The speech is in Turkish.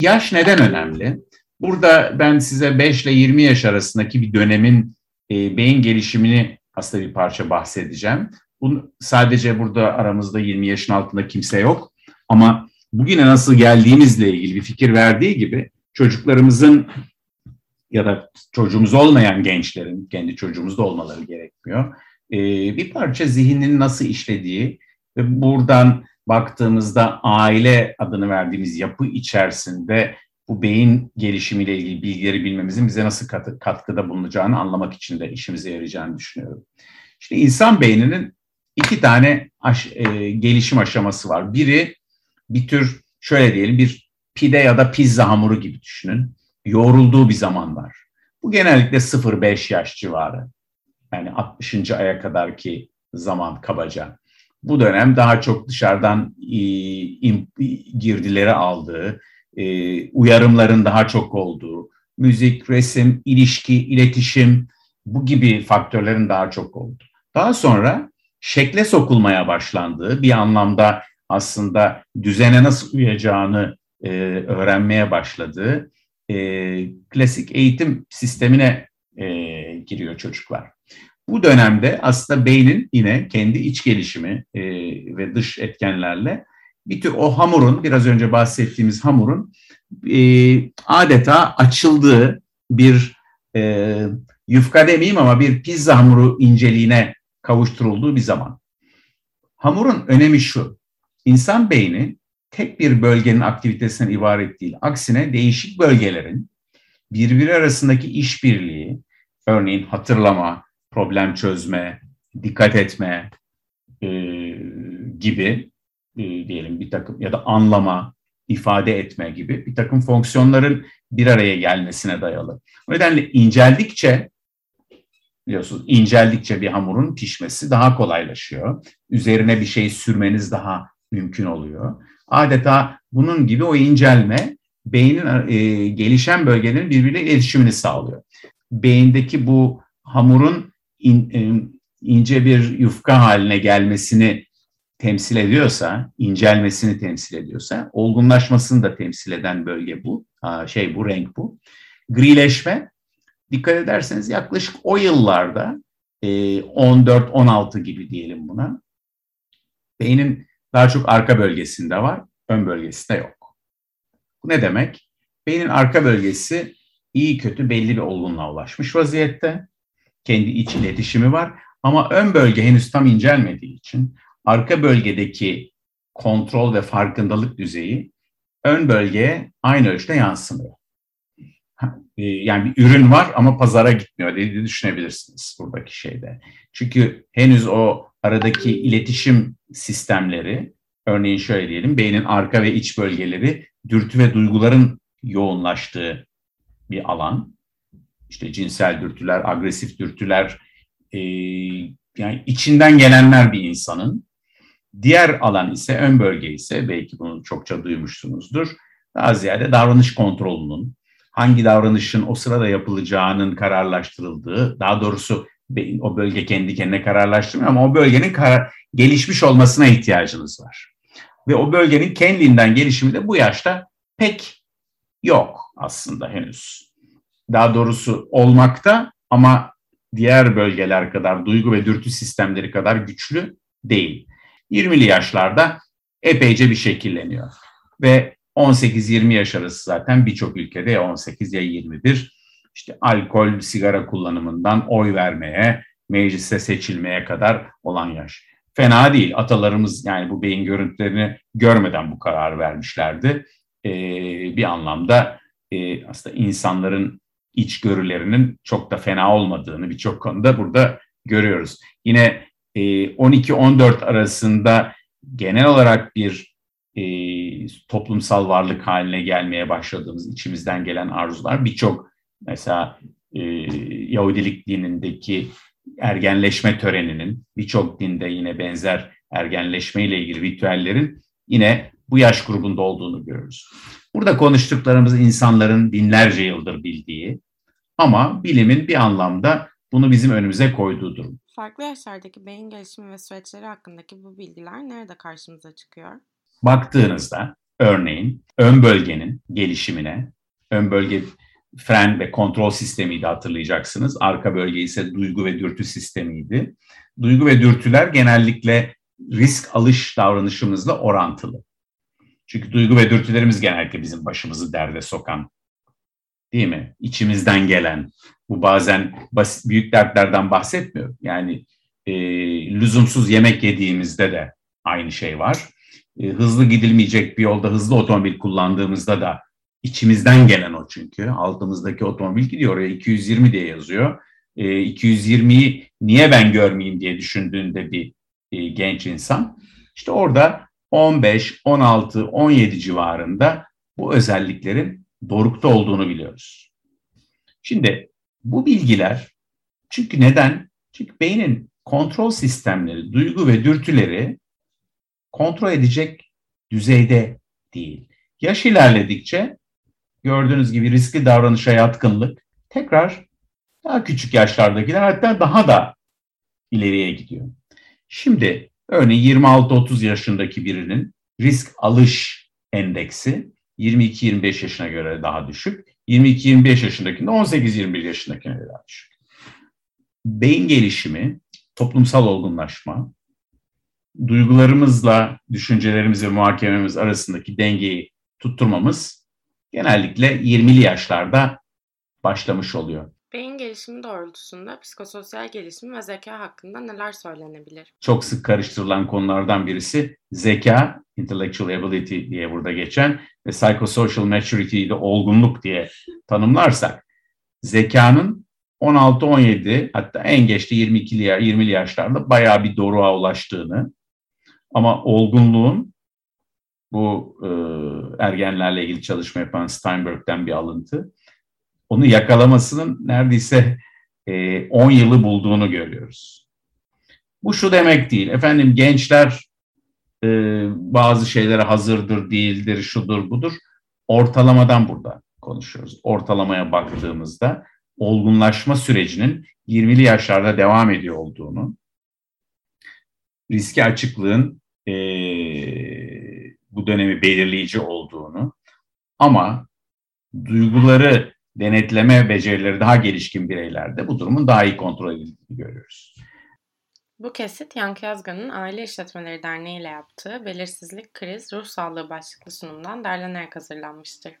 Yaş neden önemli? Burada ben size 5 ile 20 yaş arasındaki bir dönemin e, beyin gelişimini aslında bir parça bahsedeceğim. Bunu sadece burada aramızda 20 yaşın altında kimse yok. Ama bugüne nasıl geldiğimizle ilgili bir fikir verdiği gibi çocuklarımızın ya da çocuğumuz olmayan gençlerin, kendi çocuğumuz da olmaları gerekmiyor. E, bir parça zihninin nasıl işlediği ve buradan baktığımızda aile adını verdiğimiz yapı içerisinde bu beyin gelişimiyle ilgili bilgileri bilmemizin bize nasıl kat, katkıda bulunacağını anlamak için de işimize yarayacağını düşünüyorum. İşte insan beyninin iki tane aş, e, gelişim aşaması var. Biri bir tür şöyle diyelim bir pide ya da pizza hamuru gibi düşünün. Yoğrulduğu bir zaman var. Bu genellikle 0-5 yaş civarı. Yani 60. aya kadar ki zaman kabaca. Bu dönem daha çok dışarıdan e, girdileri aldığı, e, uyarımların daha çok olduğu, müzik, resim, ilişki, iletişim bu gibi faktörlerin daha çok olduğu. Daha sonra şekle sokulmaya başlandığı bir anlamda aslında düzene nasıl uyacağını e, öğrenmeye başladığı klasik eğitim sistemine giriyor çocuklar. Bu dönemde aslında beynin yine kendi iç gelişimi e, ve dış etkenlerle bir tür o hamurun, biraz önce bahsettiğimiz hamurun e, adeta açıldığı bir e, yufka demeyeyim ama bir pizza hamuru inceliğine kavuşturulduğu bir zaman. Hamurun önemi şu, insan beyni tek bir bölgenin aktivitesinden ibaret değil. Aksine değişik bölgelerin birbiri arasındaki işbirliği, örneğin hatırlama, problem çözme, dikkat etme e, gibi e, diyelim bir takım ya da anlama, ifade etme gibi bir takım fonksiyonların bir araya gelmesine dayalı. O nedenle inceldikçe biliyorsunuz inceldikçe bir hamurun pişmesi daha kolaylaşıyor. Üzerine bir şey sürmeniz daha mümkün oluyor. Adeta bunun gibi o incelme beynin e, gelişen bölgelerin birbiriyle iletişimini sağlıyor. Beyindeki bu hamurun in, e, ince bir yufka haline gelmesini temsil ediyorsa, incelmesini temsil ediyorsa, olgunlaşmasını da temsil eden bölge bu. Şey bu, renk bu. Grileşme, dikkat ederseniz yaklaşık o yıllarda 14-16 e, gibi diyelim buna. Beynin daha çok arka bölgesinde var, ön bölgesinde yok. Bu ne demek? Beynin arka bölgesi iyi kötü belli bir olgunluğa ulaşmış vaziyette. Kendi iç iletişimi var ama ön bölge henüz tam incelmediği için arka bölgedeki kontrol ve farkındalık düzeyi ön bölgeye aynı ölçüde yansımıyor. E, yani bir ürün var ama pazara gitmiyor diye düşünebilirsiniz buradaki şeyde. Çünkü henüz o aradaki iletişim sistemleri, örneğin şöyle diyelim, beynin arka ve iç bölgeleri dürtü ve duyguların yoğunlaştığı bir alan. İşte cinsel dürtüler, agresif dürtüler, e, yani içinden gelenler bir insanın. Diğer alan ise ön bölge ise belki bunu çokça duymuşsunuzdur. Daha ziyade davranış kontrolünün, hangi davranışın o sırada yapılacağının kararlaştırıldığı, daha doğrusu o bölge kendi kendine kararlaştırmıyor ama o bölgenin karar, gelişmiş olmasına ihtiyacınız var. Ve o bölgenin kendinden gelişimi de bu yaşta pek yok aslında henüz. Daha doğrusu olmakta ama diğer bölgeler kadar, duygu ve dürtü sistemleri kadar güçlü değil. 20'li yaşlarda epeyce bir şekilleniyor. Ve 18-20 yaş arası zaten birçok ülkede ya 18 ya 21 işte alkol, sigara kullanımından oy vermeye, mecliste seçilmeye kadar olan yaş. Fena değil. Atalarımız yani bu beyin görüntülerini görmeden bu kararı vermişlerdi. Ee, bir anlamda e, aslında insanların içgörülerinin çok da fena olmadığını birçok konuda burada görüyoruz. Yine 12-14 e, arasında genel olarak bir e, toplumsal varlık haline gelmeye başladığımız içimizden gelen arzular birçok mesela e, Yahudilik dinindeki ergenleşme töreninin birçok dinde yine benzer ergenleşme ile ilgili ritüellerin yine bu yaş grubunda olduğunu görürüz. Burada konuştuklarımız insanların binlerce yıldır bildiği ama bilimin bir anlamda bunu bizim önümüze koyduğu durum. Farklı yaşlardaki beyin gelişimi ve süreçleri hakkındaki bu bilgiler nerede karşımıza çıkıyor? Baktığınızda Örneğin ön bölgenin gelişimine, ön bölge fren ve kontrol sistemiydi hatırlayacaksınız. Arka bölge ise duygu ve dürtü sistemiydi. Duygu ve dürtüler genellikle risk alış davranışımızla orantılı. Çünkü duygu ve dürtülerimiz genellikle bizim başımızı derde sokan, değil mi? İçimizden gelen, bu bazen basit, büyük dertlerden bahsetmiyor. Yani e, lüzumsuz yemek yediğimizde de aynı şey var. E, hızlı gidilmeyecek bir yolda hızlı otomobil kullandığımızda da içimizden gelen o çünkü. Altımızdaki otomobil gidiyor oraya 220 diye yazıyor. E, 220'yi niye ben görmeyeyim diye düşündüğünde bir e, genç insan. İşte orada 15, 16, 17 civarında bu özelliklerin dorukta olduğunu biliyoruz. Şimdi bu bilgiler çünkü neden? Çünkü beynin kontrol sistemleri, duygu ve dürtüleri kontrol edecek düzeyde değil. Yaş ilerledikçe gördüğünüz gibi riskli davranışa yatkınlık tekrar daha küçük yaşlardakiler hatta daha da ileriye gidiyor. Şimdi örneğin 26-30 yaşındaki birinin risk alış endeksi 22-25 yaşına göre daha düşük. 22-25 yaşındakinde 18-21 yaşındakine daha düşük. Beyin gelişimi, toplumsal olgunlaşma, duygularımızla düşüncelerimiz ve muhakememiz arasındaki dengeyi tutturmamız genellikle 20'li yaşlarda başlamış oluyor. Beyin gelişimi doğrultusunda psikososyal gelişim ve zeka hakkında neler söylenebilir? Çok sık karıştırılan konulardan birisi zeka, intellectual ability diye burada geçen ve psychosocial maturity de olgunluk diye tanımlarsak zekanın 16-17 hatta en geçti 22'li 20'li yaşlarda bayağı bir doruğa ulaştığını ama olgunluğun bu e, ergenlerle ilgili çalışma yapan Steinberg'den bir alıntı onu yakalamasının neredeyse e, 10 yılı bulduğunu görüyoruz. Bu şu demek değil. Efendim gençler e, bazı şeylere hazırdır, değildir, şudur, budur. Ortalamadan burada konuşuyoruz. Ortalamaya baktığımızda olgunlaşma sürecinin 20'li yaşlarda devam ediyor olduğunu, riski açıklığın e, bu dönemi belirleyici olduğunu ama duyguları denetleme becerileri daha gelişkin bireylerde bu durumun daha iyi kontrol edildiğini görüyoruz. Bu kesit Yankı Yazgan'ın Aile İşletmeleri Derneği ile yaptığı Belirsizlik, Kriz, Ruh Sağlığı başlıklı sunumdan derlenerek hazırlanmıştır.